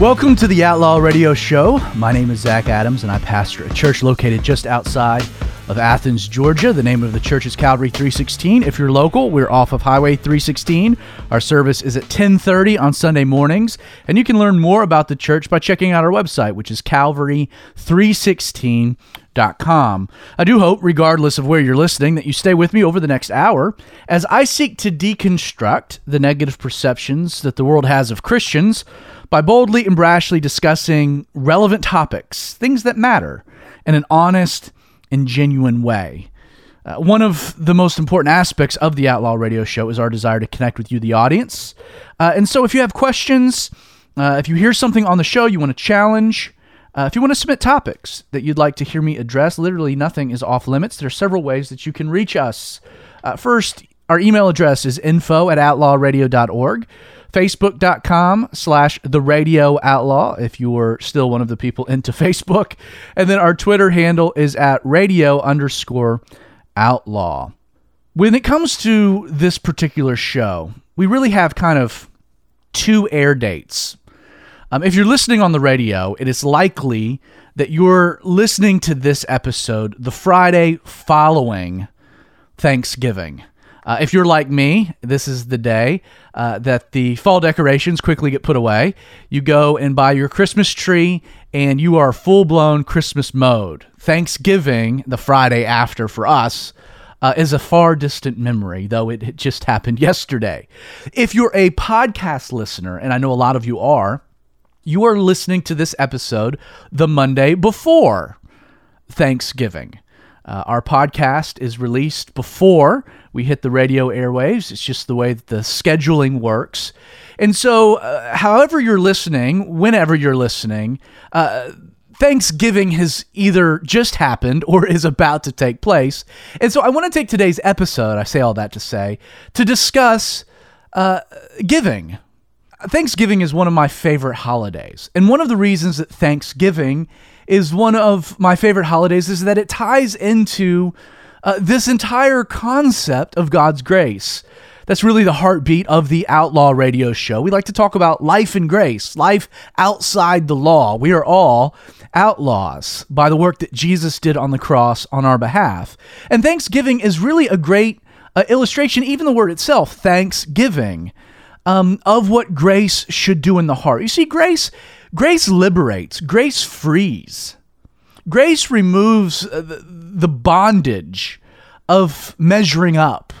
Welcome to the Outlaw Radio Show. My name is Zach Adams, and I pastor a church located just outside of Athens, Georgia. The name of the church is Calvary 316. If you're local, we're off of Highway 316. Our service is at 10:30 on Sunday mornings, and you can learn more about the church by checking out our website, which is calvary316.com. I do hope, regardless of where you're listening, that you stay with me over the next hour as I seek to deconstruct the negative perceptions that the world has of Christians by boldly and brashly discussing relevant topics, things that matter, in an honest and genuine way. Uh, one of the most important aspects of the Outlaw Radio Show is our desire to connect with you, the audience. Uh, and so if you have questions, uh, if you hear something on the show you want to challenge, uh, if you want to submit topics that you'd like to hear me address, literally nothing is off limits. There are several ways that you can reach us. Uh, first, our email address is info at outlawradio.org facebook.com slash the radio outlaw if you're still one of the people into facebook. And then our twitter handle is at radio underscore outlaw. When it comes to this particular show we really have kind of two air dates. Um, if you're listening on the radio it is likely that you're listening to this episode the friday following thanksgiving uh, if you're like me, this is the day uh, that the fall decorations quickly get put away. You go and buy your Christmas tree, and you are full blown Christmas mode. Thanksgiving, the Friday after for us, uh, is a far distant memory, though it, just happened yesterday. If you're a podcast listener, and I know a lot of you are, you are listening to this episode the Monday before Thanksgiving. Uh, our podcast is released before we hit the radio airwaves. It's just the way that the scheduling works. And so, uh, however you're listening, whenever you're listening, uh, Thanksgiving has either just happened or is about to take place. And so, I want to take today's episode, I say all that to say, to discuss uh, giving. Thanksgiving is one of my favorite holidays. And one of the reasons that Thanksgiving is one of my favorite holidays is that it ties into uh, this entire concept of God's grace. That's really the heartbeat of the Outlaw Radio Show. We like to talk about life and grace, life outside the law. We are all outlaws by the work that Jesus did on the cross on our behalf. And Thanksgiving is really a great uh, illustration, even the word itself, thanksgiving, um, of what grace should do in the heart. You see, grace, grace liberates, grace frees. Grace removes uh, the bondage of measuring up,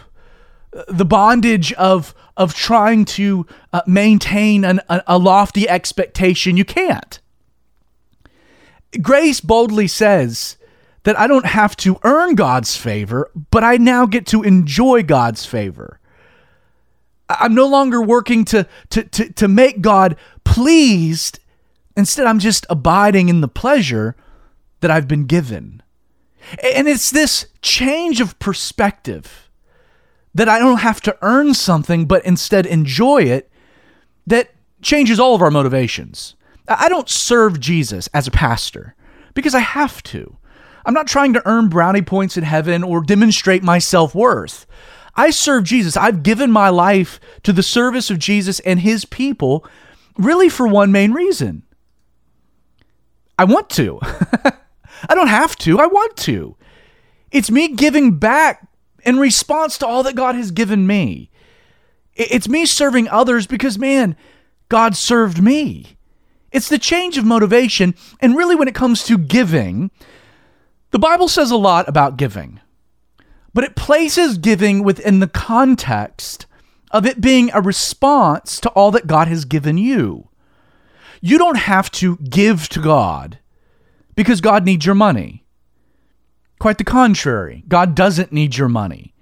the bondage of of trying to uh, maintain an, a, a lofty expectation. You can't. Grace boldly says that I don't have to earn God's favor, but I now get to enjoy God's favor. I'm no longer working to, to, to, to make God pleased. Instead, I'm just abiding in the pleasure that I've been given. And it's this change of perspective that I don't have to earn something, but instead enjoy it that changes all of our motivations. I don't serve Jesus as a pastor because I have to. I'm not trying to earn brownie points in heaven or demonstrate my self worth. I serve Jesus. I've given my life to the service of Jesus and his people really for one main reason I want to. I don't have to, I want to. It's me giving back in response to all that God has given me. It's me serving others because, man, God served me. It's the change of motivation. And really, when it comes to giving, the Bible says a lot about giving, but it places giving within the context of it being a response to all that God has given you. You don't have to give to God because God needs your money. Quite the contrary, God doesn't need your money.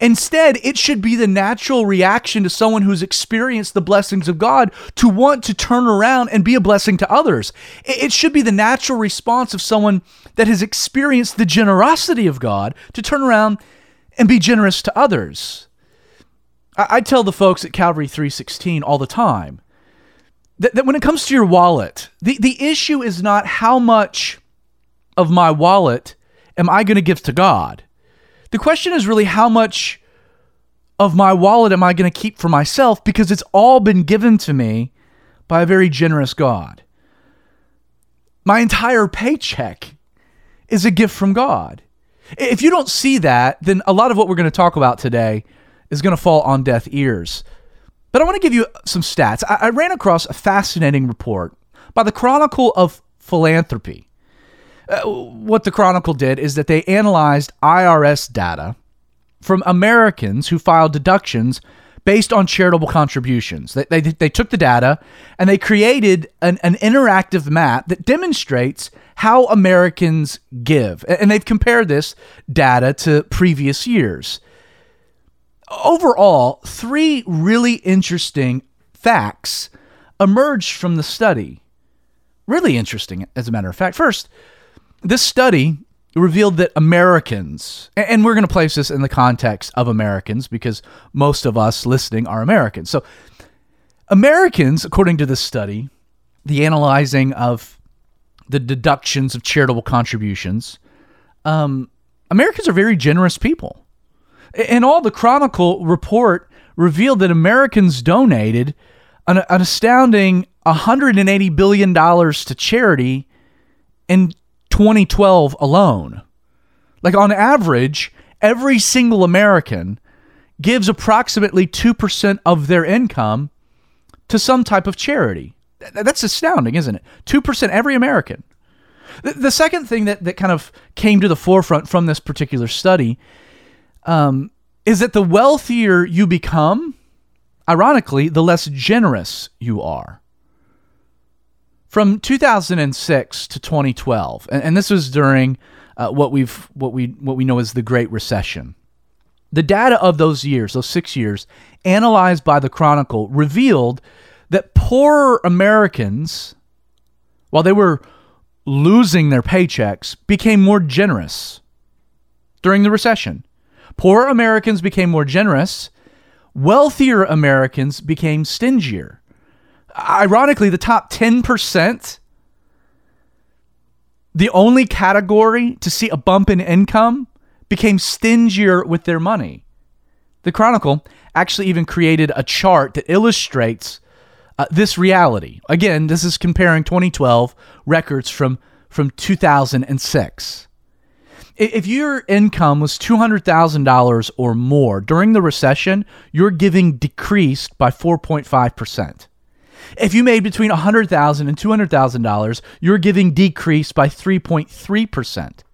Instead, it should be the natural reaction to someone who's experienced the blessings of God to want to turn around and be a blessing to others. It should be the natural response of someone that has experienced the generosity of God to turn around and be generous to others. I, tell the folks at Calvary 316 all the time that, that when it comes to your wallet, the, the issue is not how much of my wallet am I going to give to God. The question is really how much of my wallet am I going to keep for myself because it's all been given to me by a very generous God. My entire paycheck is a gift from God. If you don't see that, then a lot of what we're going to talk about today is going to fall on deaf ears. But I want to give you some stats. I, I ran across a fascinating report by the Chronicle of Philanthropy. Uh, what the Chronicle did is that they analyzed IRS data from Americans who filed deductions based on charitable contributions. They, they, they took the data and they created an, an interactive map that demonstrates how Americans give. And they've compared this data to previous years. Overall, three really interesting facts emerged from the study. Really interesting, as a matter of fact. First, this study revealed that Americans, and we're going to place this in the context of Americans because most of us listening are Americans. So, Americans, according to this study, the analyzing of the deductions of charitable contributions, um, Americans are very generous people. And all the Chronicle report revealed that Americans donated an, an astounding $180 billion to charity in 2012 alone. Like on average, every single American gives approximately 2% of their income to some type of charity. That's astounding, isn't it? 2% every American. The second thing that, that kind of came to the forefront from this particular study um, is that the wealthier you become, ironically, the less generous you are from 2006 to 2012, and, and this was during uh, what we've what we what we know as the Great Recession. The data of those years, those six years, analyzed by the Chronicle, revealed that poorer Americans, while they were losing their paychecks, became more generous during the recession. Poorer Americans became more generous. Wealthier Americans became stingier ironically, the top 10%, the only category to see a bump in income, became stingier with their money. The Chronicle actually even created a chart that illustrates uh, this reality. Again, this is comparing 2012 records from, from 2006. If your income was $200,000 or more during the recession, your giving decreased by 4.5%. If you made between $100,000 and $200,000, your giving decreased by 3.3%.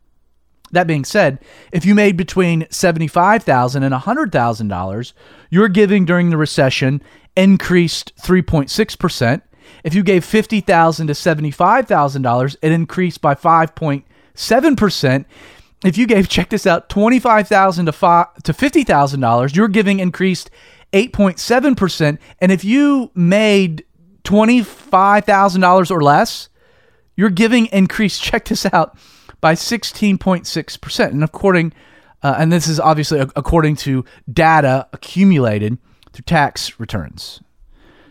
That being said, if you made between $75,000 and $100,000, your giving during the recession increased 3.6%. If you gave $50,000 to $75,000, it increased by 5.7%. If you gave, check this out, 25,000 to, five, to $50,000, your giving increased 8.7%. And if you made $25,000 or less, your giving increased, check this out, by 16.6%. And according, uh, and this is obviously according to data accumulated through tax returns.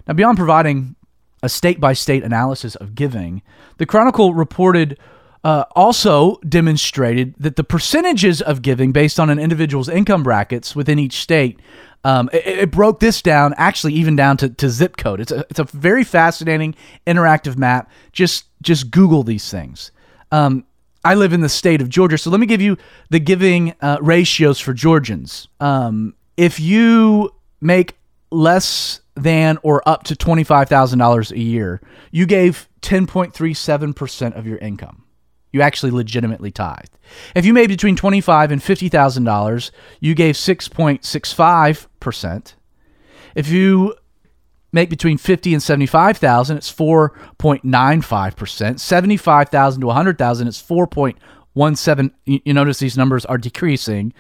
Now, beyond providing a state by state analysis of giving, the Chronicle reported uh, also demonstrated that the percentages of giving based on an individual's income brackets within each state um, it, it, broke this down, actually, even down to, to zip code. It's a, it's a very fascinating interactive map. Just just Google these things. Um, I live in the state of Georgia, so let me give you the giving uh, ratios for Georgians. Um, if you make less than or up to twenty five thousand dollars a year, you gave ten point three seven percent of your income you actually legitimately tithed. If you made between twenty-five and fifty thousand dollars, you gave six point six five percent. If you make between fifty and seventy-five thousand, it's four point nine five percent. Seventy-five thousand to a hundred thousand, it's four point one seven. You notice these numbers are decreasing.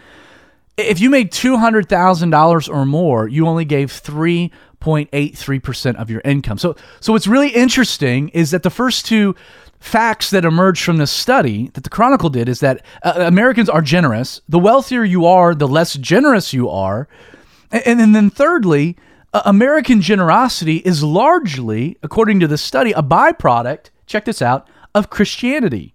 If you made two hundred thousand dollars or more, you only gave three 0.83% of your income. So so what's really interesting is that the first two facts that emerge from this study that the Chronicle did is that uh, Americans are generous. The wealthier you are, the less generous you are. And, and then, thirdly, uh, American generosity is largely, according to this study, a byproduct, check this out, of Christianity.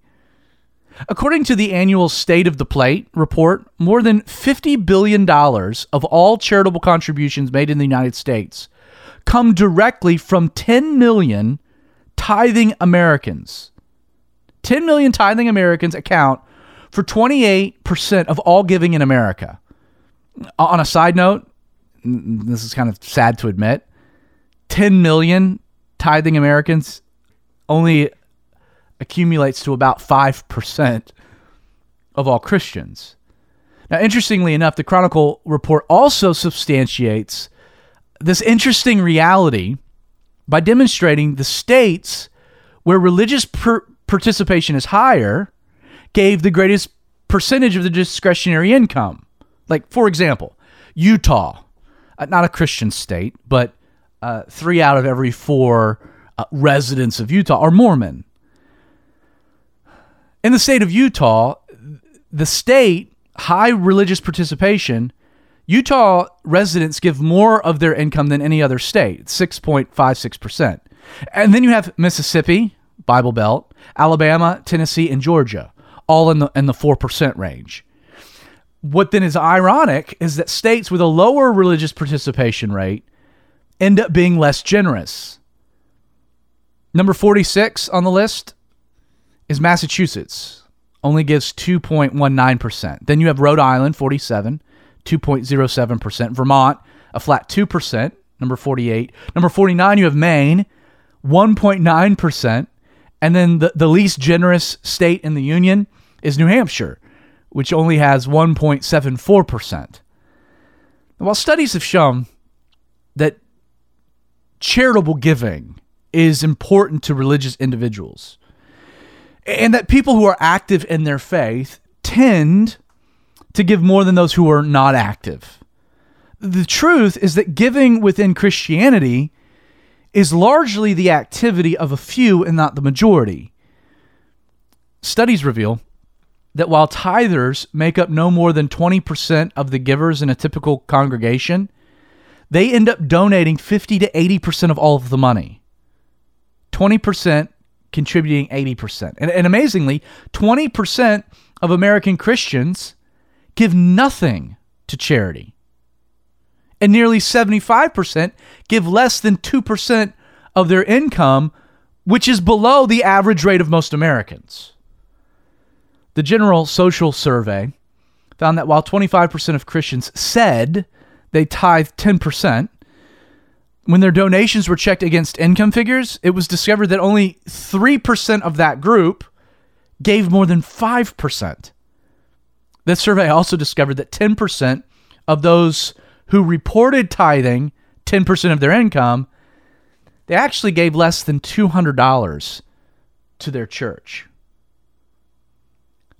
According to the annual State of the Plate report, more than $50 billion of all charitable contributions made in the United States come directly from 10 million tithing Americans. 10 million tithing Americans account for 28% of all giving in America. Uh, on a side note, this is kind of sad to admit, 10 million tithing Americans only accumulates to about 5% of all Christians. Now, interestingly enough, the Chronicle report also substantiates this interesting reality by demonstrating the states where religious per- participation is higher gave the greatest percentage of the discretionary income. Like, for example, Utah, uh, not a Christian state, but uh, three out of every four uh, residents of Utah are Mormon. In the state of Utah, the state, high religious participation, Utah residents give more of their income than any other state, 6.56%. And then you have Mississippi, Bible Belt, Alabama, Tennessee, and Georgia, all in the in the 4% range. What then is ironic is that states with a lower religious participation rate end up being less generous. Number 46 on the list is Massachusetts, only gives 2.19%. Then you have Rhode Island, 47, 2.07%. Vermont, a flat 2%, number 48. Number 49, you have Maine, 1.9%. And then the, the least generous state in the union is New Hampshire, which only has 1.74%. While studies have shown that charitable giving is important to religious individuals, and that people who are active in their faith tend to give more than those who are not active. The truth is that giving within Christianity is largely the activity of a few and not the majority. Studies reveal that while tithers make up no more than 20% of the givers in a typical congregation, they end up donating 50 to 80% of all of the money. 20% contributing 80%. And, and amazingly, 20% of American Christians give nothing to charity. And nearly 75% give less than 2% of their income, which is below the average rate of most Americans. The General Social Survey found that while 25% of Christians said they tithe 10%, when their donations were checked against income figures, it was discovered that only 3% of that group gave more than 5%. This survey also discovered that 10% of those who reported tithing 10% of their income, they actually gave less than $200 to their church.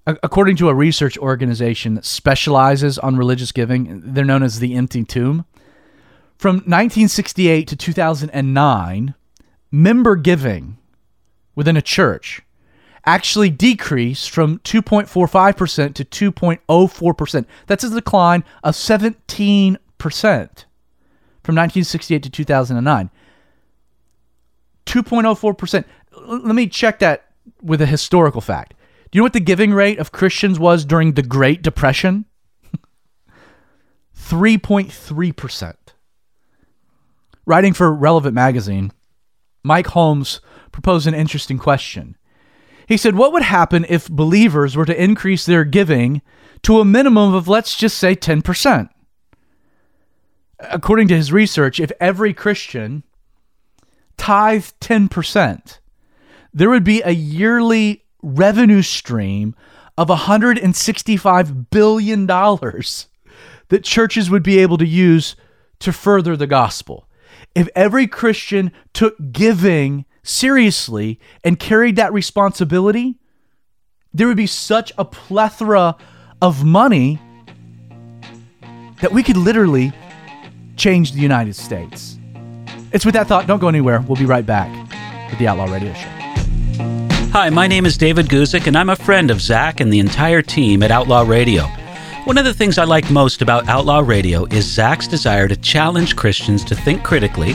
According to a research organization that specializes on religious giving, they're known as the Empty Tomb. From 1968 to 2009, member giving within a church actually decreased from 2.45% to 2.04%. That's a decline of 17% from 1968 to 2009. 2.04%. Let me check that with a historical fact. Do you know what the giving rate of Christians was during the Great Depression? 3.3%. Writing for Relevant Magazine, Mike Holmes proposed an interesting question. He said, What would happen if believers were to increase their giving to a minimum of, let's just say, 10%? According to his research, if every Christian tithed 10%, there would be a yearly revenue stream of $165 billion that churches would be able to use to further the gospel. If every Christian took giving seriously and carried that responsibility, there would be such a plethora of money that we could literally change the United States. It's with that thought. Don't go anywhere. We'll be right back with the Outlaw Radio Show. Hi, my name is David Guzik, and I'm a friend of Zach and the entire team at Outlaw Radio. One of the things I like most about Outlaw Radio is Zach's desire to challenge Christians to think critically,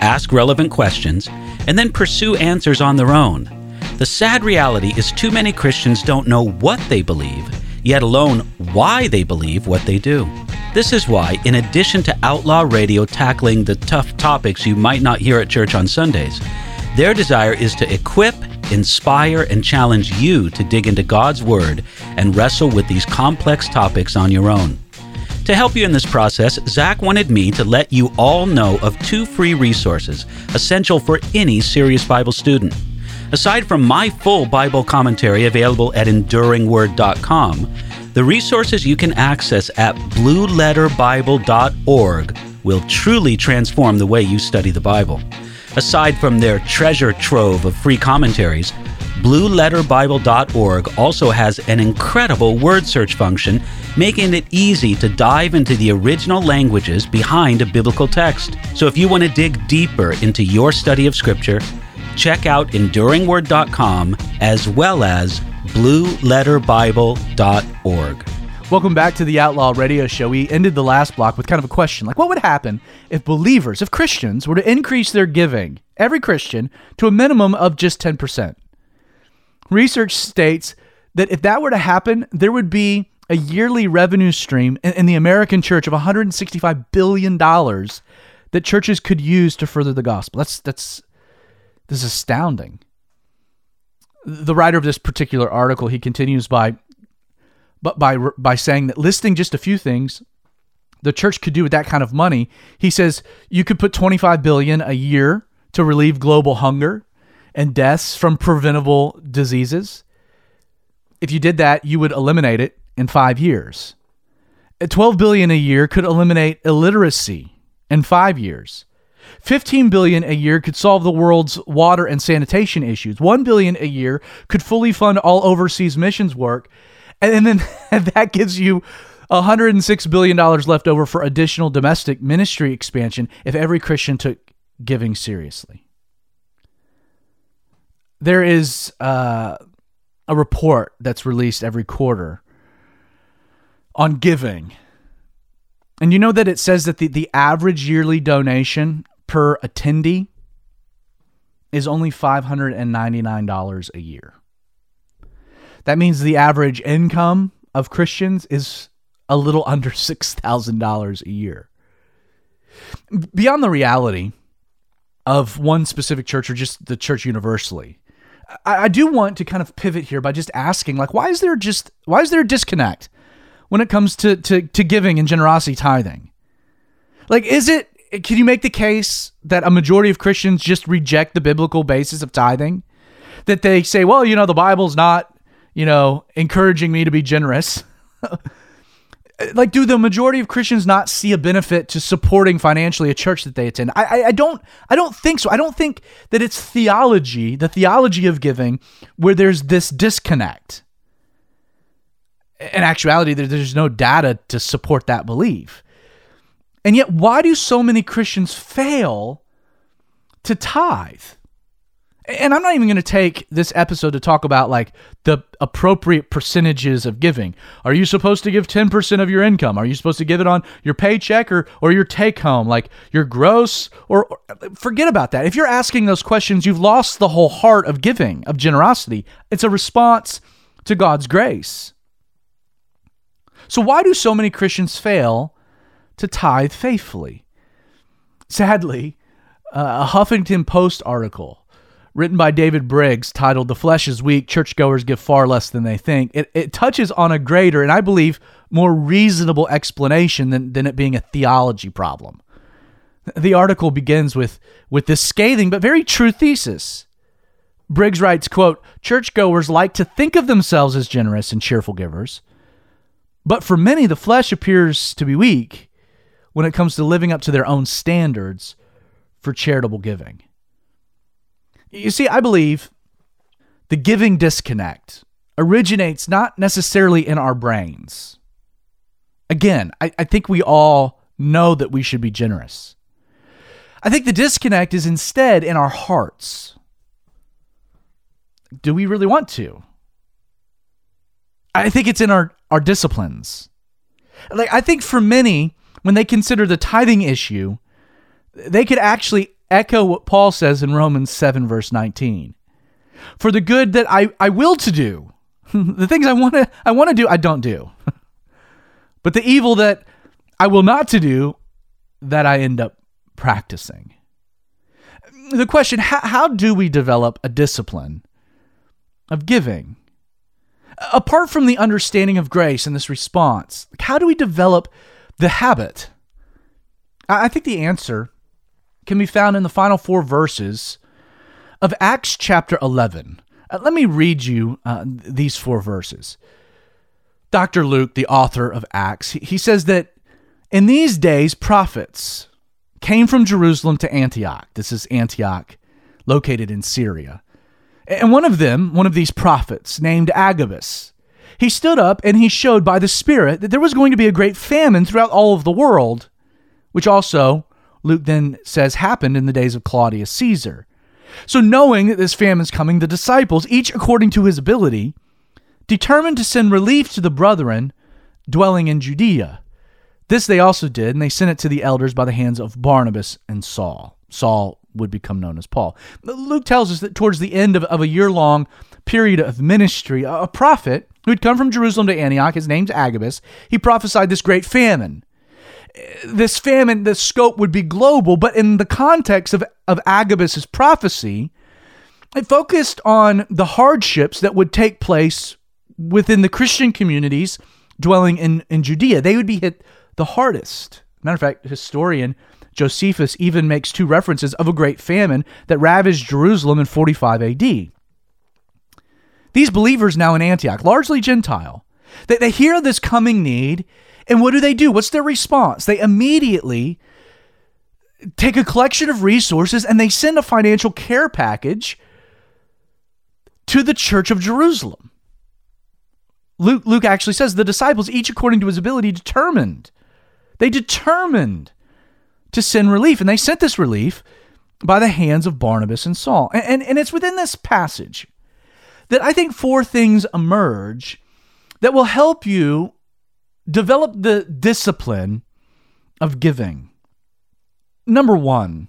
ask relevant questions, and then pursue answers on their own. The sad reality is too many Christians don't know what they believe, yet alone why they believe what they do. This is why, in addition to Outlaw Radio tackling the tough topics you might not hear at church on Sundays, their desire is to equip, inspire, and challenge you to dig into God's Word and wrestle with these complex topics on your own. To help you in this process, Zach wanted me to let you all know of two free resources essential for any serious Bible student. Aside from my full Bible commentary available at enduringword.com, the resources you can access at blueletterbible.org will truly transform the way you study the Bible. Aside from their treasure trove of free commentaries, BlueLetterBible.org also has an incredible word search function, making it easy to dive into the original languages behind a biblical text. So if you want to dig deeper into your study of Scripture, check out EnduringWord.com as well as BlueLetterBible.org. Welcome back to the Outlaw Radio Show. We ended the last block with kind of a question like, what would happen if believers, if Christians, were to increase their giving, every Christian, to a minimum of just 10%? Research states that if that were to happen, there would be a yearly revenue stream in, the American church of $165 billion that churches could use to further the gospel. That's, that's, this is astounding. The writer of this particular article, he continues by but by by saying that listing just a few things the church could do with that kind of money, he says you could put 25 billion a year to relieve global hunger and deaths from preventable diseases. If you did that, you would eliminate it in 5 years. 12 billion a year could eliminate illiteracy in 5 years. 15 billion a year could solve the world's water and sanitation issues. 1 billion a year could fully fund all overseas missions work and then that gives you $106 billion left over for additional domestic ministry expansion if every Christian took giving seriously. There is uh, a report that's released every quarter on giving. And you know that it says that the, the average yearly donation per attendee is only $599 a year. That means the average income of Christians is a little under $6,000 a year. Beyond the reality of one specific church or just the church universally, I, do want to kind of pivot here by just asking, like, why is there just why is there a disconnect when it comes to to, to giving and generosity tithing? Like, is it can you make the case that a majority of Christians just reject the biblical basis of tithing? That they say, well, you know, the Bible's not you know, encouraging me to be generous. like, do the majority of Christians not see a benefit to supporting financially a church that they attend? I, I, I don't, I don't think so. I don't think that it's theology, the theology of giving, where there's this disconnect. In actuality, there's no data to support that belief. And yet, why do so many Christians fail to tithe? and I'm not even going to take this episode to talk about like the appropriate percentages of giving. Are you supposed to give 10% of your income? Are you supposed to give it on your paycheck or or your take home, like your gross or, or forget about that. If you're asking those questions, you've lost the whole heart of giving, of generosity. It's a response to God's grace. So why do so many Christians fail to tithe faithfully? Sadly, uh, a Huffington Post article written by David Briggs, titled The Flesh is Weak Churchgoers Give Far Less Than They Think. It, it touches on a greater and I believe more reasonable explanation than, than it being a theology problem. The article begins with, with this scathing but very true thesis. Briggs writes, quote, Churchgoers like to think of themselves as generous and cheerful givers, but for many the flesh appears to be weak when it comes to living up to their own standards for charitable giving. You see, I believe the giving disconnect originates not necessarily in our brains. Again, I, I think we all know that we should be generous. I think the disconnect is instead in our hearts. Do we really want to? I think it's in our, our disciplines. Like I think for many, when they consider the tithing issue, they could actually echo what Paul says in Romans 7, verse 19. For the good that I, I will to do, the things I want to I want to do, I don't do. but the evil that I will not to do that I end up practicing. The question how, how do we develop a discipline of giving? Apart from the understanding of grace and this response, how do we develop the habit? I think the answer can be found in the final four verses of Acts chapter 11. Uh, let me read you uh, these four verses. Dr. Luke, the author of Acts, he, he says that in these days, prophets came from Jerusalem to Antioch. This is Antioch, located in Syria. And one of them, one of these prophets, named Agabus, he stood up and he showed by the Spirit that there was going to be a great famine throughout all of the world, which also, Luke then says, happened in the days of Claudius Caesar. So, knowing that this famine is coming, the disciples, each according to his ability, determined to send relief to the brethren dwelling in Judea. This they also did, and they sent it to the elders by the hands of Barnabas and Saul. Saul would become known as Paul. Luke tells us that towards the end of, of a year long period of ministry, a prophet who had come from Jerusalem to Antioch, his name's Agabus, he prophesied this great famine. This famine, the scope would be global, but in the context of, of Agabus's prophecy, it focused on the hardships that would take place within the Christian communities dwelling in, in Judea. They would be hit the hardest. Matter of fact, historian Josephus even makes two references of a great famine that ravaged Jerusalem in 45 AD. These believers now in Antioch, largely Gentile, they, they hear this coming need, and what do they do? What's their response? They immediately take a collection of resources and they send a financial care package to the church of Jerusalem. Luke, Luke actually says the disciples, each according to his ability, determined they determined to send relief, and they sent this relief by the hands of Barnabas and Saul. And, and, and it's within this passage that I think four things emerge that will help you develop the discipline of giving. Number one,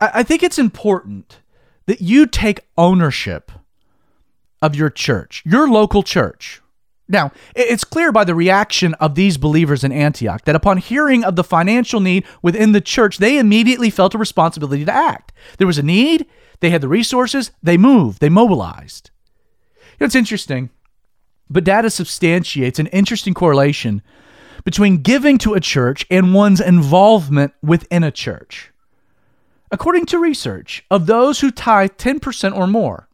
I, think it's important that you take ownership of your church, your local church. Now, it's clear by the reaction of these believers in Antioch that upon hearing of the financial need within the church, they immediately felt a responsibility to act. There was a need, they had the resources, they moved, they mobilized. You know, it's interesting, but data substantiates an interesting correlation between giving to a church and one's involvement within a church. According to research, of those who tithe 10% or more,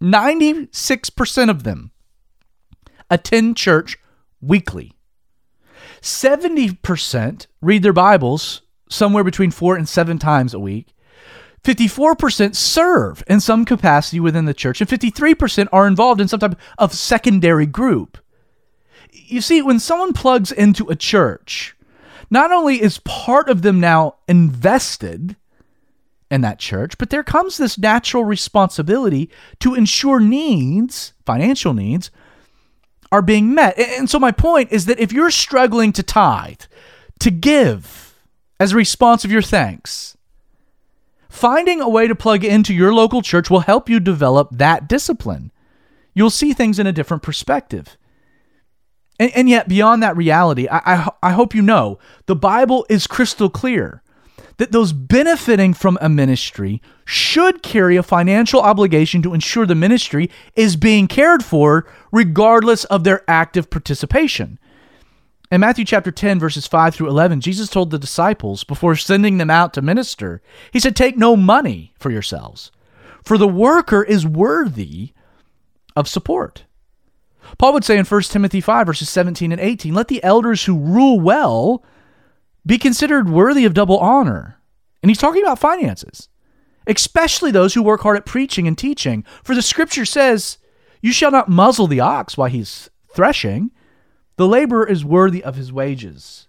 96% of them attend church weekly. 70% read their Bibles somewhere between four and seven times a week. 54% serve in some capacity within the church, and 53% are involved in some type of secondary group. You see, when someone plugs into a church, not only is part of them now invested in that church, but there comes this natural responsibility to ensure needs, financial needs, are being met. And so my point is that if you're struggling to tithe, to give as a response of your thanks, finding a way to plug into your local church will help you develop that discipline. You'll see things in a different perspective. And, and yet, beyond that reality, I, I, I hope you know the Bible is crystal clear that those benefiting from a ministry should carry a financial obligation to ensure the ministry is being cared for regardless of their active participation. In Matthew chapter 10, verses 5 through 11, Jesus told the disciples before sending them out to minister, He said, Take no money for yourselves, for the worker is worthy of support. Paul would say in 1 Timothy 5, verses 17 and 18, Let the elders who rule well be considered worthy of double honor. And he's talking about finances, especially those who work hard at preaching and teaching. For the scripture says, You shall not muzzle the ox while he's threshing. The laborer is worthy of his wages.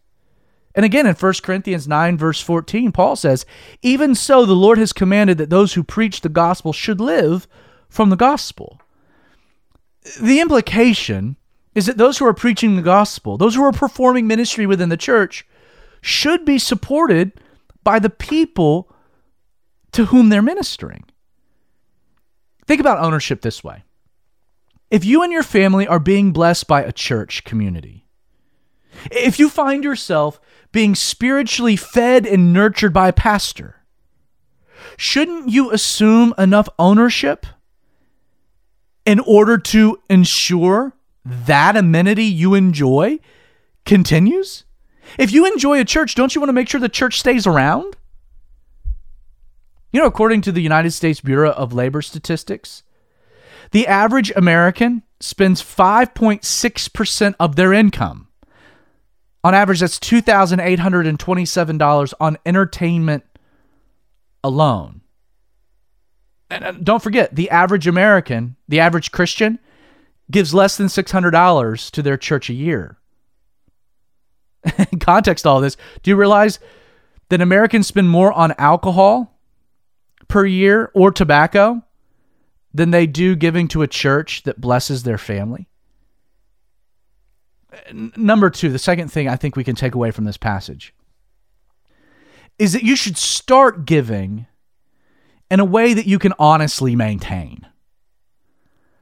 And again, in 1 Corinthians 9, verse 14, Paul says, Even so, the Lord has commanded that those who preach the gospel should live from the gospel. The implication is that those who are preaching the gospel, those who are performing ministry within the church, should be supported by the people to whom they're ministering. Think about ownership this way. If you and your family are being blessed by a church community, If you find yourself being spiritually fed and nurtured by a pastor, shouldn't you assume enough ownership in order to ensure that amenity you enjoy continues? If you enjoy a church, don't you want to make sure the church stays around? You know, according to the United States Bureau of Labor Statistics, the average American spends 5.6% of their income. On average, that's $2,827 on entertainment alone. And don't forget, the average American, the average Christian, gives less than $600 to their church a year. In context, all this, do you realize that Americans spend more on alcohol per year or tobacco than they do giving to a church that blesses their family? Number two, the second thing I think we can take away from this passage is that you should start giving in a way that you can honestly maintain.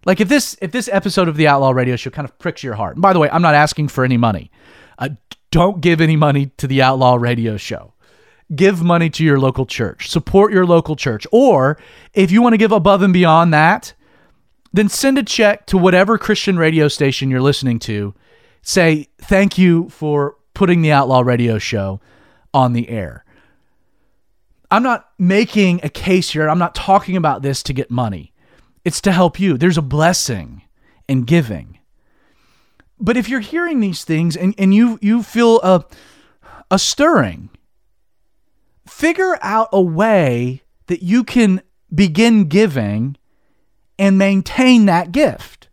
Like if this if this episode of the Outlaw Radio Show kind of pricks your heart. And by the way, I'm not asking for any money. Uh, don't give any money to the Outlaw Radio Show. Give money to your local church. Support your local church. Or if you want to give above and beyond that, then send a check to whatever Christian radio station you're listening to. Say thank you for putting the Outlaw Radio Show on the air. I'm not making a case here. I'm not talking about this to get money. It's to help you. There's a blessing in giving. But if you're hearing these things and, and you you feel a a stirring, figure out a way that you can begin giving and maintain that gift.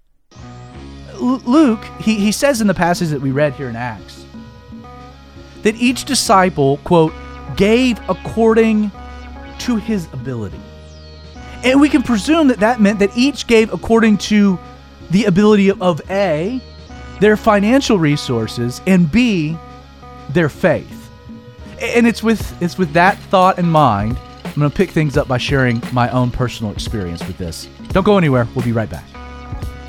L- Luke, he, he says in the passage that we read here in Acts that each disciple, quote, gave according to his ability. And we can presume that that meant that each gave according to the ability of A, their financial resources, and B, their faith. And it's with it's with that thought in mind, I'm going to pick things up by sharing my own personal experience with this. Don't go anywhere. We'll be right back.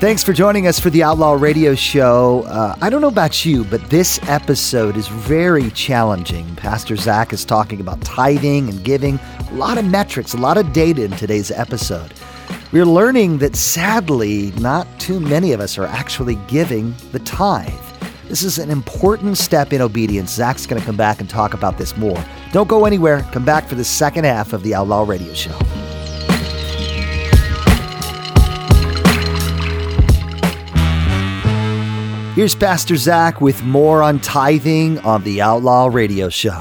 Thanks for joining us for the Outlaw Radio Show. Uh, I don't know about you, but this episode is very challenging. Pastor Zach is talking about tithing and giving, a lot of metrics, a lot of data in today's episode. We're learning that sadly, not too many of us are actually giving the tithe. This is an important step in obedience. Zach's going to come back and talk about this more. Don't go anywhere. Come back for the second half of the Outlaw Radio Show. Here's Pastor Zach with more on tithing on the Outlaw Radio Show.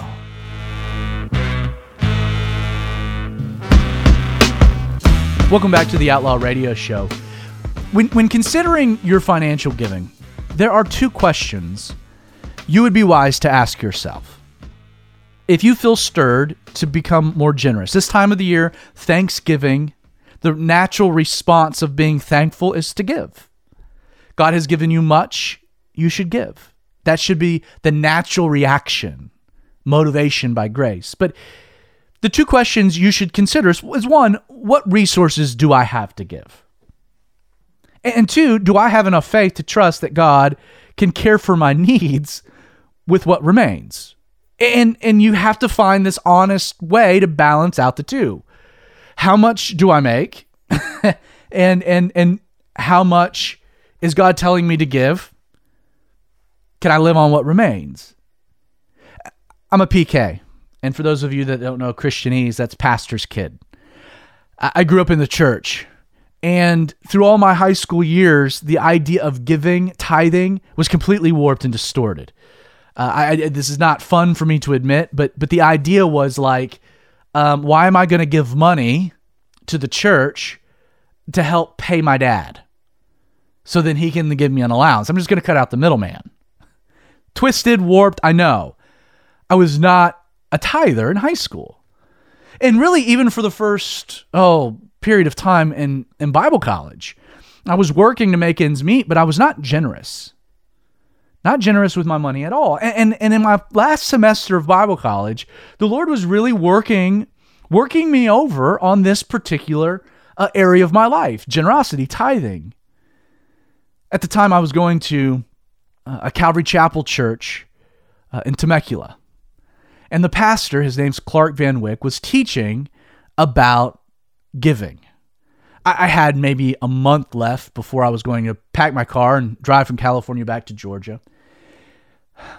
Welcome back to the Outlaw Radio Show. When, when considering your financial giving, there are two questions you would be wise to ask yourself. If you feel stirred to become more generous, this time of the year, Thanksgiving, the natural response of being thankful is to give. God has given you much, you should give. That should be the natural reaction, motivation by grace. But the two questions you should consider is one, what resources do I have to give? And two, do I have enough faith to trust that God can care for my needs with what remains? And and you have to find this honest way to balance out the two. How much do I make? and and and how much is God telling me to give? Can I live on what remains? I'm a PK. And for those of you that don't know Christianese, that's pastor's kid. I grew up in the church. And through all my high school years, the idea of giving, tithing, was completely warped and distorted. Uh, I, this is not fun for me to admit, but but the idea was like, um, why am I going to give money to the church to help pay my dad, so then he can give me an allowance? I'm just going to cut out the middleman. Twisted, warped. I know. I was not a tither in high school, and really even for the first oh period of time in, in Bible college. I was working to make ends meet, but I was not generous. Not generous with my money at all. And, and, and in my last semester of Bible college, the Lord was really working working me over on this particular uh, area of my life generosity, tithing. At the time, I was going to uh, a Calvary Chapel church uh, in Temecula. And the pastor, his name's Clark Van Wyck, was teaching about giving. I, I had maybe a month left before I was going to pack my car and drive from California back to Georgia.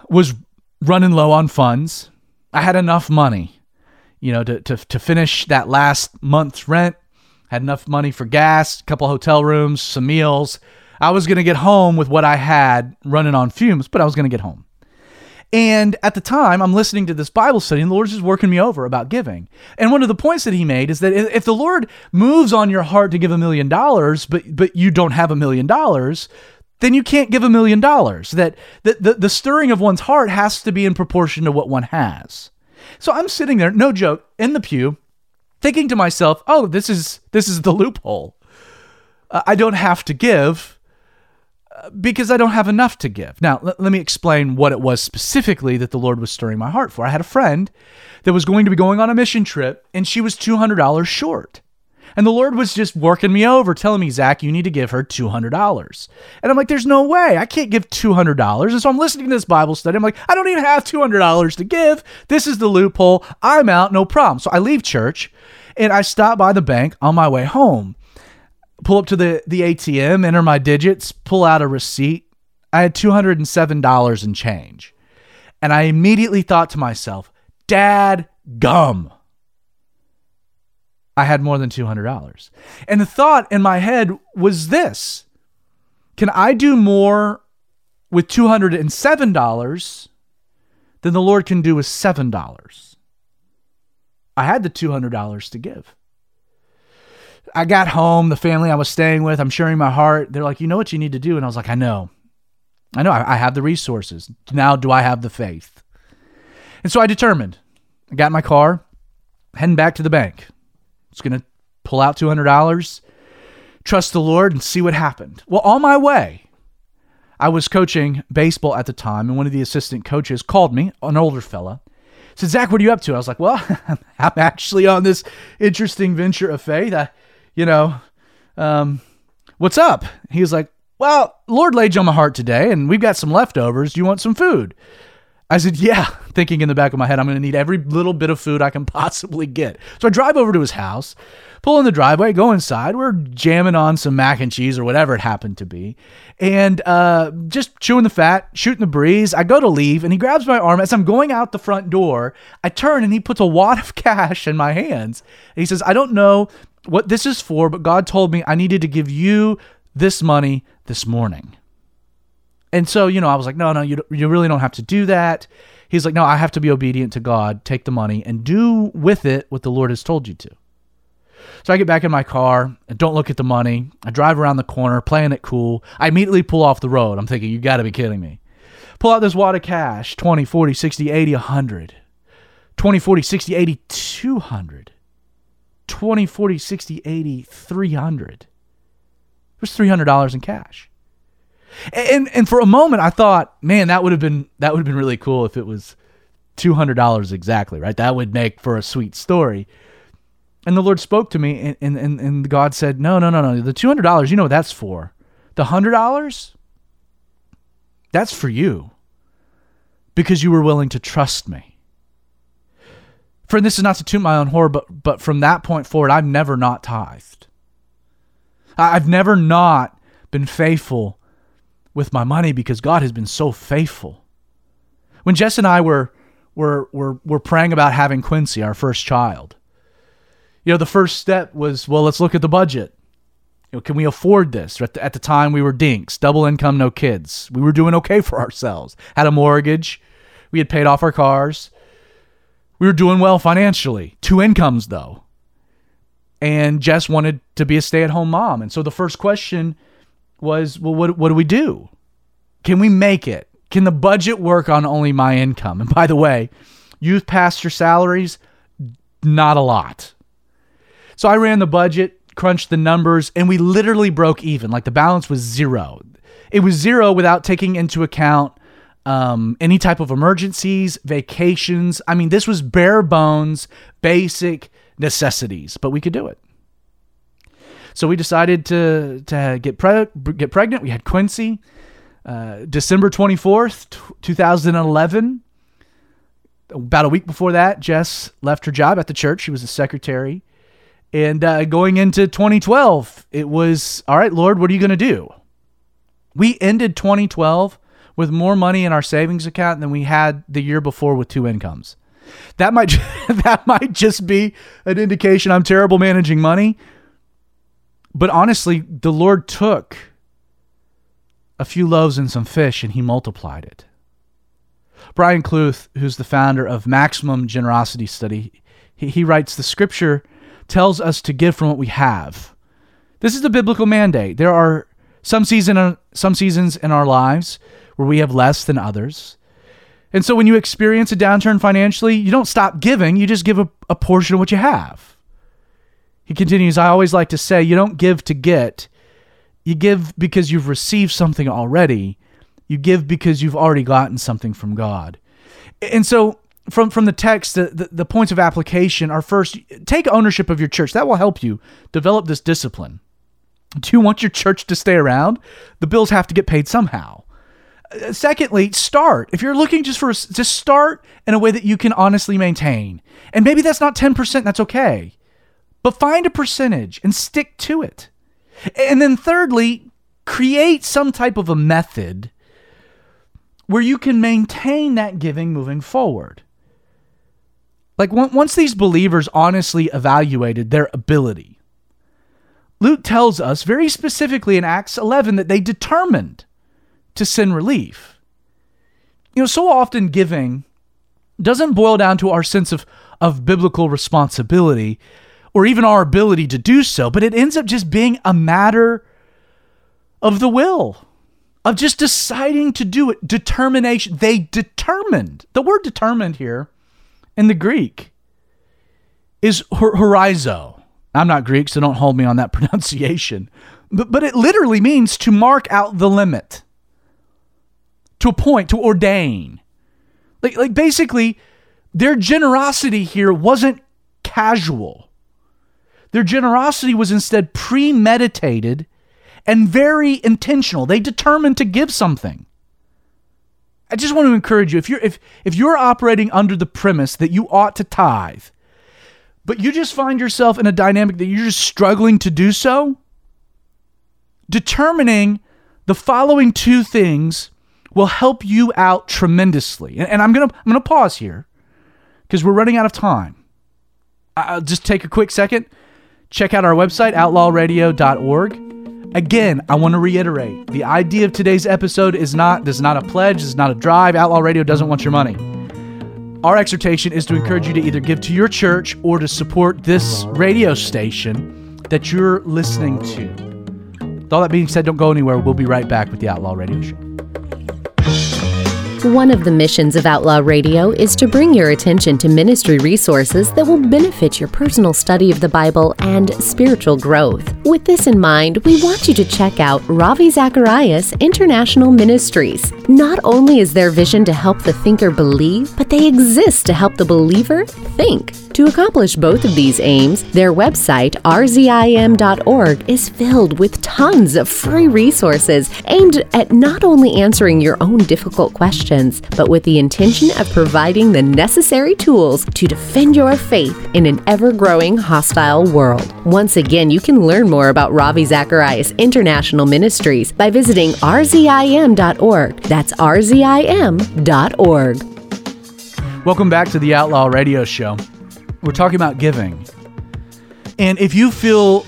Was running low on funds. I had enough money, you know, to, to, to finish that last month's rent. Had enough money for gas, a couple hotel rooms, some meals. I was going to get home with what I had running on fumes, but I was going to get home. And at the time, I'm listening to this Bible study, and the Lord's just working me over about giving. And one of the points that he made is that if the Lord moves on your heart to give a million dollars, but but you don't have a million dollars, then you can't give a million dollars. That the, the, the stirring of one's heart has to be in proportion to what one has. So I'm sitting there, no joke, in the pew, thinking to myself, "Oh, this is this is the loophole. Uh, I don't have to give." Because I don't have enough to give. Now, l- let me explain what it was specifically that the Lord was stirring my heart for. I had a friend that was going to be going on a mission trip, and she was $200 short. And the Lord was just working me over, telling me, Zach, you need to give her $200. And I'm like, there's no way. I can't give $200. And so I'm listening to this Bible study. I'm like, I don't even have $200 to give. This is the loophole. I'm out, no problem. So I leave church and I stop by the bank on my way home pull up to the, the ATM, enter my digits, pull out a receipt. I had $207 in change. And I immediately thought to myself, Dad gum. I had more than $200. And the thought in my head was this Can I do more with $207 than the Lord can do with $7? I had the $200 to give. I got home, the family I was staying with, I'm sharing my heart. They're like, you know what you need to do? And I was like, I know. I know. I, I have the resources. Now, do I have the faith? And so I determined. I got my car, heading back to the bank. It's going to pull out $200, trust the Lord, and see what happened. Well, on my way, I was coaching baseball at the time, and one of the assistant coaches called me, an older fella, said, Zach, what are you up to? I was like, well, I'm actually on this interesting venture of faith. I, you know, um, what's up? He was like, well, Lord laid you on my heart today, and we've got some leftovers. Do you want some food? I said, yeah, thinking in the back of my head, I'm going to need every little bit of food I can possibly get. So I drive over to his house, pull in the driveway, go inside. We're jamming on some mac and cheese or whatever it happened to be, and uh, just chewing the fat, shooting the breeze. I go to leave, and he grabs my arm. As I'm going out the front door, I turn, and he puts a wad of cash in my hands. And he says, I don't know what this is for, but God told me I needed to give you this money this morning. And so, you know, I was like, no, no, you, you really don't have to do that. He's like, no, I have to be obedient to God, take the money, and do with it what the Lord has told you to. So I get back in my car and don't look at the money. I drive around the corner, playing it cool. I immediately pull off the road. I'm thinking, you got to be kidding me. Pull out this wad of cash 20, 40, 60, 80, 100. 20, 40, 60, 80, 200. 20, 40, 60, 80, 300. It was $300 in cash. And and for a moment I thought, man, that would have been that would have been really cool if it was $200 exactly, right? That would make for a sweet story. And the Lord spoke to me and and and God said, "No, no, no, no. The $200, you know what that's for. The $100 that's for you. Because you were willing to trust me." Friend, this is not to toot my own horn, but but from that point forward, I've never not tithed. I've never not been faithful with my money because God has been so faithful. When Jess and I were were were were praying about having Quincy, our first child, you know, the first step was, well, let's look at the budget. You know, can we afford this? At the, at the time, we were dinks, double income, no kids. We were doing okay for ourselves. Had a mortgage. We had paid off our cars we were doing well financially. Two incomes though. And Jess wanted to be a stay-at-home mom. And so the first question was, well, what what do we do? Can we make it? Can the budget work on only my income? And by the way, youth pastor salaries, not a lot. So I ran the budget, crunched the numbers, and we literally broke even. Like the balance was zero. It was zero without taking into account um, any type of emergencies, vacations. I mean, this was bare bones, basic necessities, but we could do it. So we decided to to get pre- get pregnant. We had Quincy, uh, December twenty fourth, two thousand eleven. about a week before that, Jess left her job at the church. She was a secretary. And uh, going into 2012, it was, all right, Lord, what are you going to do? We ended 2012 with more money in our savings account than we had the year before with two incomes. That might that might just be an indication I'm terrible managing money. But honestly, the Lord took a few loaves and some fish and he multiplied it. Brian Kluth, who's the founder of Maximum Generosity Study, he, he writes the scripture tells us to give from what we have. This is the biblical mandate. There are some season uh, some seasons in our lives where we have less than others. And so when you experience a downturn financially, you don't stop giving, you just give a, a portion of what you have. He continues, I always like to say, you don't give to get, you give because you've received something already. You give because you've already gotten something from God. And so from from the text, the, the, the, points of application are first, take ownership of your church. That will help you develop this discipline. Do you want your church to stay around? The bills have to get paid somehow. Uh, secondly, start. If you're looking just for just start in a way that you can honestly maintain. And maybe that's not 10%, that's okay. But find a percentage and stick to it. And then thirdly, create some type of a method where you can maintain that giving moving forward. Like once these believers honestly evaluated their ability, Luke tells us very specifically in Acts 11 that they determined to send relief. You know, so often giving doesn't boil down to our sense of, of biblical responsibility or even our ability to do so, but it ends up just being a matter of the will, of just deciding to do it. Determination. They determined. The word determined here in the Greek is horizo. I'm not Greek, so don't hold me on that pronunciation. But, but it literally means to mark out the limit, to appoint, to ordain. Like, like basically, their generosity here wasn't casual. Their generosity was instead premeditated and very intentional. They determined to give something. I just want to encourage you if you're if if you're operating under the premise that you ought to tithe, but you just find yourself in a dynamic that you're just struggling to do so, determining the following two things will help you out tremendously. And, and I'm gonna I'm gonna pause here because we're running out of time. I'll just take a quick second. Check out our website, outlawradio.org. Again, I want to reiterate the idea of today's episode is not this is not a pledge, this is not a drive. Outlaw Radio doesn't want your money. Our exhortation is to encourage you to either give to your church or to support this radio station that you're listening to. With all that being said, don't go anywhere. We'll be right back with the Outlaw Radio Show. One of the missions of Outlaw Radio is to bring your attention to ministry resources that will benefit your personal study of the Bible and spiritual growth. With this in mind, we want you to check out Ravi Zacharias International Ministries. Not only is their vision to help the thinker believe, but they exist to help the believer think. To accomplish both of these aims, their website, rzim.org, is filled with tons of free resources aimed at not only answering your own difficult questions, but with the intention of providing the necessary tools to defend your faith in an ever growing hostile world. Once again, you can learn more about Ravi Zacharias International Ministries by visiting rzim.org. That's rzim.org. Welcome back to the Outlaw Radio Show. We're talking about giving. And if you feel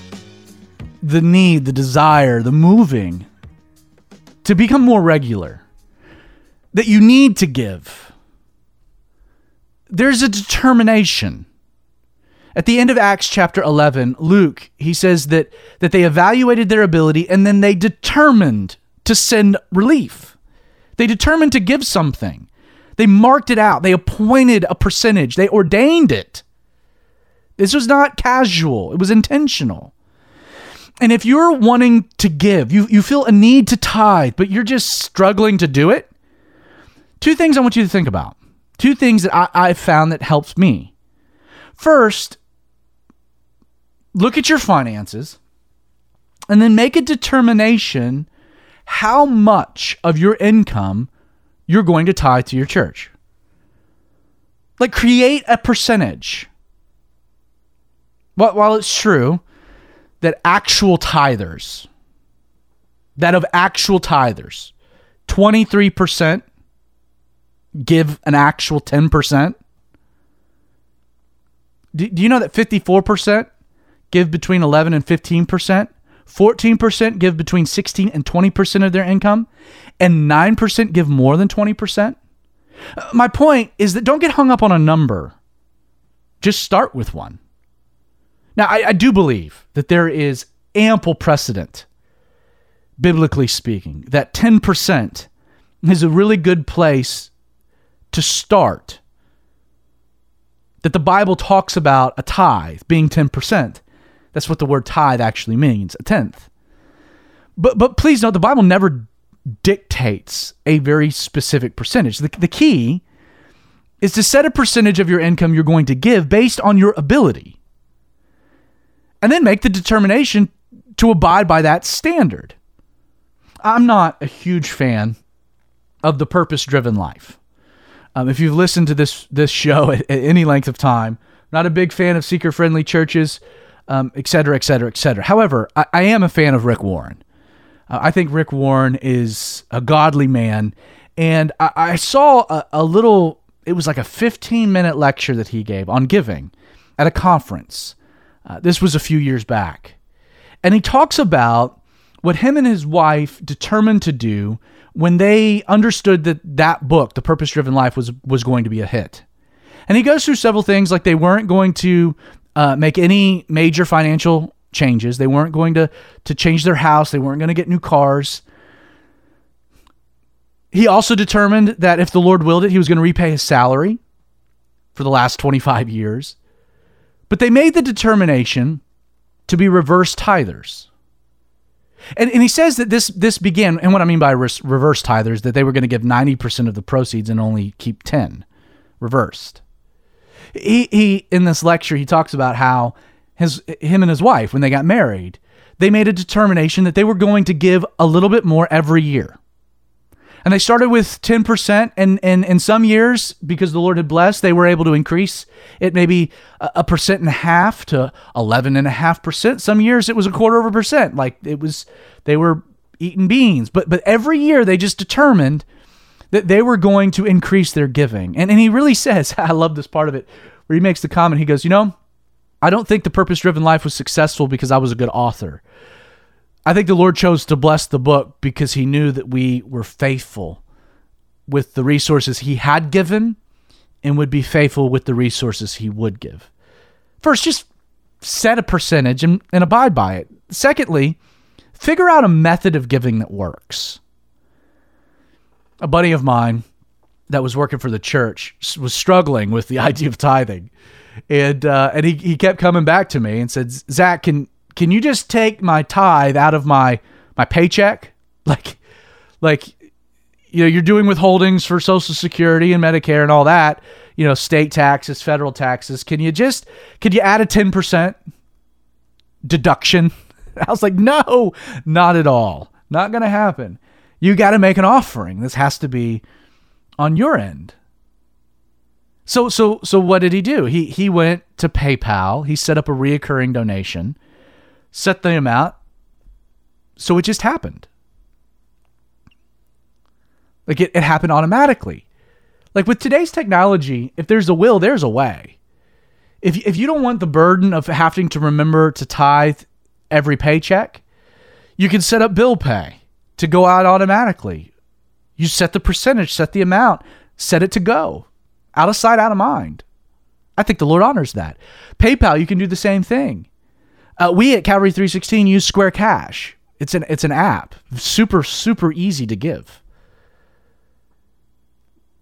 the need, the desire, the moving to become more regular, that you need to give, there's a determination. At the end of Acts chapter 11, Luke, he says that, that they evaluated their ability and then they determined to send relief. They determined to give something. They marked it out. They appointed a percentage. They ordained it. This was not casual, it was intentional. And if you're wanting to give, you, you feel a need to tithe, but you're just struggling to do it, two things I want you to think about. Two things that I, I've found that helps me. First, look at your finances and then make a determination how much of your income you're going to tithe to your church. Like, create a percentage. But while it's true that actual tithers, that of actual tithers, 23% give an actual 10%. Do, do you know that 54% give between 11 and 15%? 14% give between 16 and 20% of their income, and 9% give more than 20%. Uh, my point is that don't get hung up on a number. Just start with one. Now, I, I do believe that there is ample precedent, biblically speaking, that 10% is a really good place to start. That the Bible talks about a tithe being 10%. That's what the word tithe actually means, a tenth. But but please note the Bible never dictates a very specific percentage. The, the key is to set a percentage of your income you're going to give based on your ability. And then make the determination to abide by that standard. I'm not a huge fan of the purpose driven life. Um, if you've listened to this this show at, at, any length of time, not a big fan of seeker friendly churches um, et cetera, et cetera, et cetera. However, I, I am a fan of Rick Warren. Uh, I think Rick Warren is a godly man. And I, I saw a, a little, it was like a 15 minute lecture that he gave on giving at a conference. Uh, this was a few years back. And he talks about what him and his wife determined to do when they understood that that book, The Purpose Driven Life, was, was going to be a hit. And he goes through several things like they weren't going to uh, make any major financial changes. They weren't going to to change their house. They weren't going to get new cars. He also determined that if the Lord willed it, he was going to repay his salary for the last 25 years. But they made the determination to be reverse tithers. And, and he says that this this began, and what I mean by reverse tithers, that they were going to give 90% of the proceeds and only keep 10 reversed he he in this lecture he talks about how his him and his wife when they got married they made a determination that they were going to give a little bit more every year and they started with 10% and, and in some years because the lord had blessed they were able to increase it maybe a, a percent and a half to 11 and a half percent some years it was a quarter of a percent like it was they were eating beans but but every year they just determined that they were going to increase their giving. And, and he really says, I love this part of it, where he makes the comment, he goes, You know, I don't think the purpose driven life was successful because I was a good author. I think the Lord chose to bless the book because he knew that we were faithful with the resources he had given and would be faithful with the resources he would give. First, just set a percentage and, and abide by it. Secondly, figure out a method of giving that works a buddy of mine that was working for the church was struggling with the idea of tithing, and uh, and he, he kept coming back to me and said, Zach, can can you just take my tithe out of my my paycheck, like like you know you're doing withholdings for Social Security and Medicare and all that, you know state taxes, federal taxes. Can you just could you add a ten percent deduction? I was like, no, not at all, not gonna happen you got to make an offering. This has to be on your end. So so so what did he do? He he went to PayPal. He set up a reoccurring donation, set the amount. So it just happened. Like it, it happened automatically. Like with today's technology, if there's a will, there's a way. If if you don't want the burden of having to remember to tithe every paycheck, you can set up bill pay to go out automatically. You set the percentage, set the amount, set it to go. Out of sight, out of mind. I think the Lord honors that. PayPal, you can do the same thing. Uh, we at Calvary 316 use Square Cash. It's an it's an app, super super easy to give.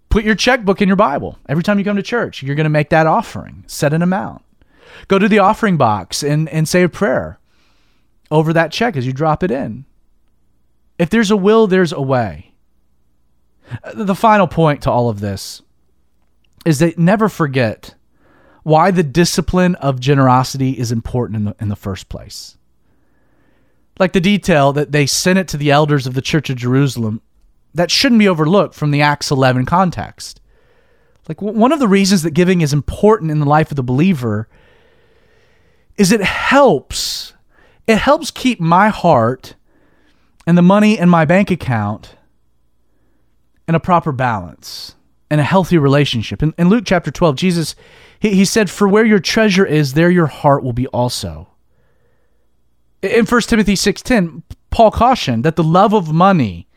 Put your checkbook in your Bible every time you come to church. You're going to make that offering. Set an amount. Go to the offering box and and say a prayer over that check as you drop it in. If there's a will, there's a way. The final point to all of this is that never forget why the discipline of generosity is important in the, in the first place. Like the detail that they sent it to the elders of the Church of Jerusalem, that shouldn't be overlooked from the Acts 11 context. Like one of the reasons that giving is important in the life of the believer is it helps it helps keep my heart and the money in my bank account in a proper balance and a healthy relationship. In, in Luke chapter 12, Jesus he, he said, For where your treasure is, there your heart will be also. In 1 Timothy 6:10, Paul cautioned that the love of money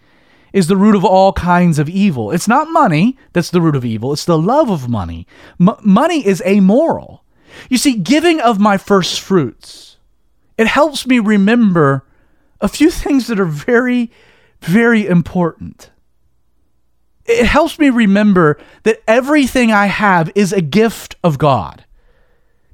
is the root of all kinds of evil. It's not money that's the root of evil, it's the love of money. M- money is amoral. You see, giving of my first fruits, it helps me remember a few things that are very, very important. It helps me remember that everything I have is a gift of God.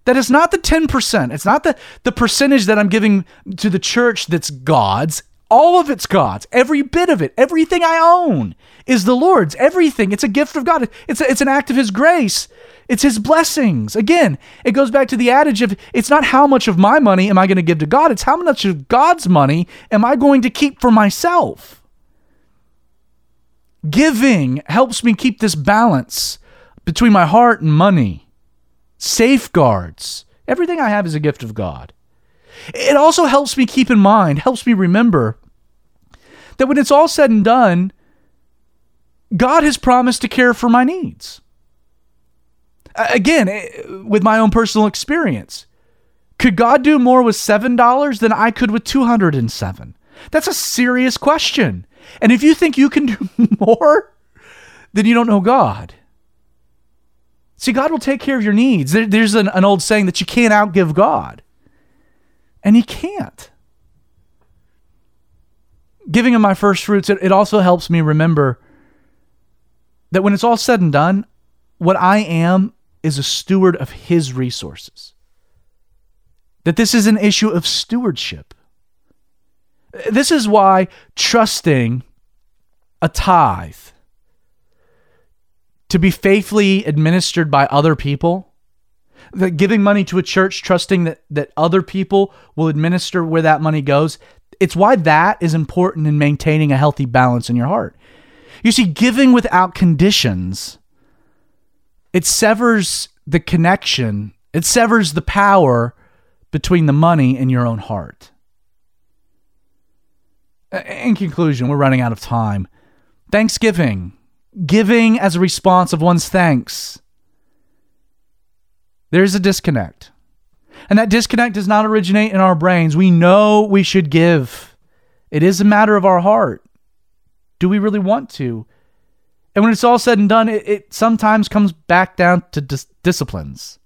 That it's not the 10%, it's not the, the percentage that I'm giving to the church that's God's. All of it's God's. Every bit of it, everything I own is the Lord's. Everything. It's a gift of God. It's, a, it's an act of His grace. It's His blessings. Again, it goes back to the adage of it's not how much of my money am I going to give to God, it's how much of God's money am I going to keep for myself. Giving helps me keep this balance between my heart and money, safeguards. Everything I have is a gift of God. It also helps me keep in mind, helps me remember that when it's all said and done, God has promised to care for my needs. Again, eh, with my own personal experience, could God do more with $7 than I could with 207? That's a serious question. And if you think you can do more, then you don't know God. See, God will take care of your needs. There, there's an, old saying that you can't outgive God, and He can't. Giving Him my first fruits, it, it also helps me remember that when it's all said and done, what I am is a steward of His resources. That this is an issue of stewardship. This is why trusting a tithe to be faithfully administered by other people, that giving money to a church, trusting that, that other people will administer where that money goes, it's why that is important in maintaining a healthy balance in your heart. You see, giving without conditions, it severs the connection, it severs the power between the money and your own heart. Uh, in conclusion, we're running out of time. Thanksgiving, giving as a response of one's thanks. There's a disconnect. And that disconnect does not originate in our brains. We know we should give, it is a matter of our heart. Do we really want to? And when it's all said and done, it, it sometimes comes back down to dis- disciplines.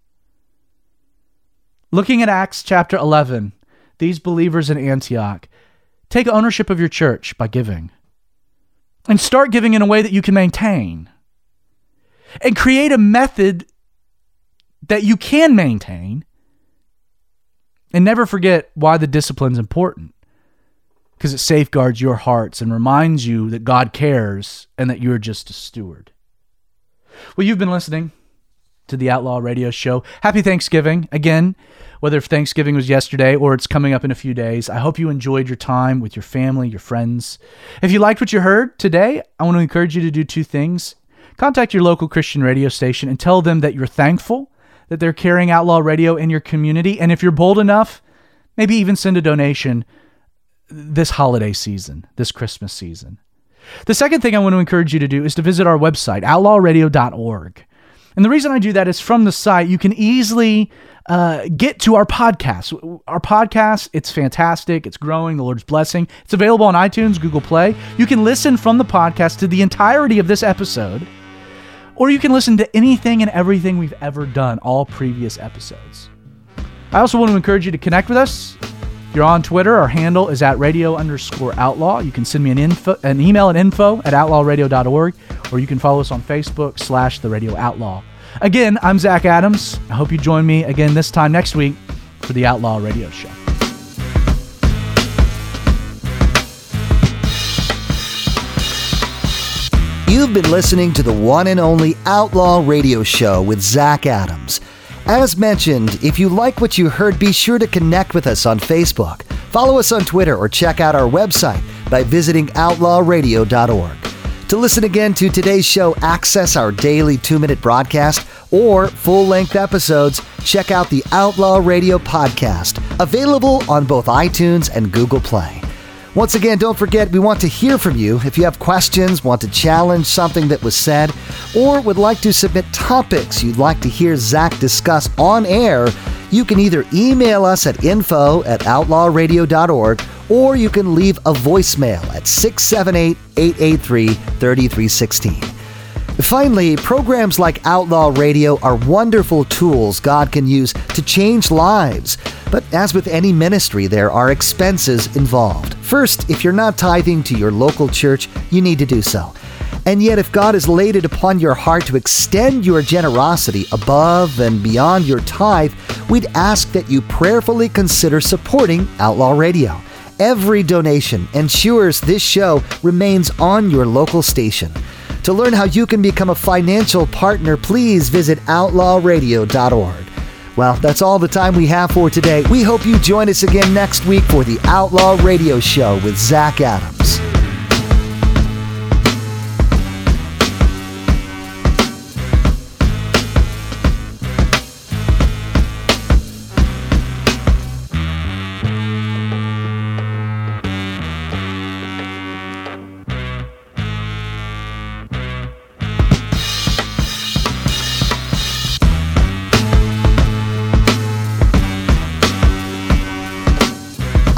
Looking at Acts chapter 11, these believers in Antioch, Take ownership of your church by giving. And start giving in a way that you can maintain. And create a method that you can maintain. And never forget why the discipline's important. Because it safeguards your hearts and reminds you that God cares and that you're just a steward. Well, you've been listening to the Outlaw Radio Show. Happy Thanksgiving. Again, whether Thanksgiving was yesterday or it's coming up in a few days. I hope you enjoyed your time with your family, your friends. If you liked what you heard today, I want to encourage you to do two things. Contact your local Christian radio station and tell them that you're thankful that they're carrying Outlaw Radio in your community. And if you're bold enough, maybe even send a donation this holiday season, this Christmas season. The second thing I want to encourage you to do is to visit our website, outlawradio.org. And the reason I do that is from the site, you can easily uh, get to our podcast. Our podcast, it's fantastic. It's growing. The Lord's blessing. It's available on iTunes, Google Play. You can listen from the podcast to the entirety of this episode, or you can listen to anything and everything we've ever done, all previous episodes. I also want to encourage you to connect with us. You're on Twitter, our handle is at radio underscore outlaw. You can send me an info, an email at info at outlawradio.org or you can follow us on Facebook slash The Radio Outlaw. Again, I'm Zach Adams. I hope you join me again this time next week for the Outlaw Radio Show. You've been listening to the one and only Outlaw Radio Show with Zach Adams. As mentioned, if you like what you heard, be sure to connect with us on Facebook, follow us on Twitter, or check out our website by visiting outlawradio.org. To listen again to today's show, access our daily two minute broadcast or full length episodes, check out the Outlaw Radio podcast, available on both iTunes and Google Play. Once again, don't forget we want to hear from you. If you have questions, want to challenge something that was said, or would like to submit topics you'd like to hear Zach discuss on air, you can either email us at info at outlawradio.org or you can leave a voicemail at 678 883 3316. Finally, programs like Outlaw Radio are wonderful tools God can use to change lives. But as with any ministry, there are expenses involved. First, if you're not tithing to your local church, you need to do so. And yet, if God has laid it upon your heart to extend your generosity above and beyond your tithe, we'd ask that you prayerfully consider supporting Outlaw Radio. Every donation ensures this show remains on your local station. To learn how you can become a financial partner, please visit outlawradio.org. Well, that's all the time we have for today. We hope you join us again next week for the Outlaw Radio Show with Zach Adams.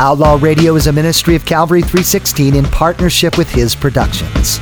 Outlaw Radio is a ministry of Calvary 316 in partnership with his productions.